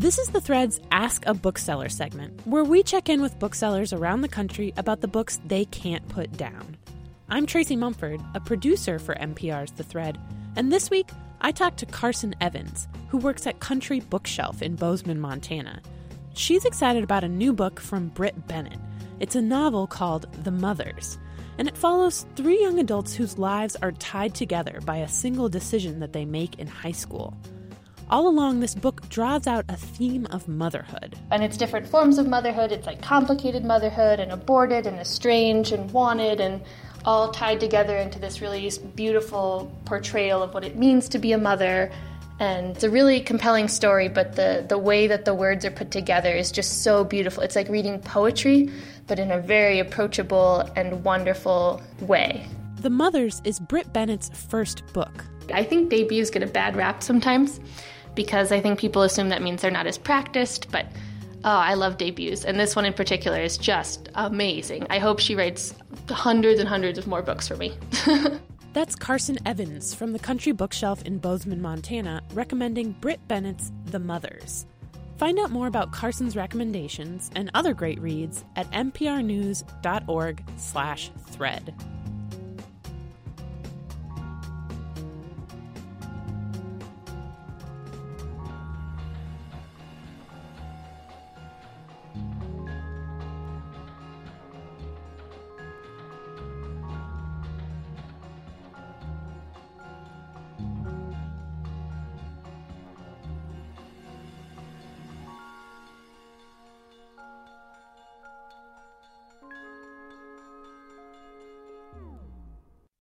This is the Thread's Ask a Bookseller segment, where we check in with booksellers around the country about the books they can't put down. I'm Tracy Mumford, a producer for MPR's The Thread, and this week I talked to Carson Evans, who works at Country Bookshelf in Bozeman, Montana. She's excited about a new book from Brit Bennett. It's a novel called The Mothers, and it follows three young adults whose lives are tied together by a single decision that they make in high school. All along, this book draws out a theme of motherhood. And it's different forms of motherhood. It's like complicated motherhood and aborted and estranged and wanted and all tied together into this really beautiful portrayal of what it means to be a mother. And it's a really compelling story, but the, the way that the words are put together is just so beautiful. It's like reading poetry, but in a very approachable and wonderful way. The Mothers is Brit Bennett's first book. I think debuts get a bad rap sometimes because I think people assume that means they're not as practiced, but Oh, I love debuts, and this one in particular is just amazing. I hope she writes hundreds and hundreds of more books for me. That's Carson Evans from the Country Bookshelf in Bozeman, Montana, recommending Brit Bennett's The Mothers. Find out more about Carson's recommendations and other great reads at mprnews.org/thread.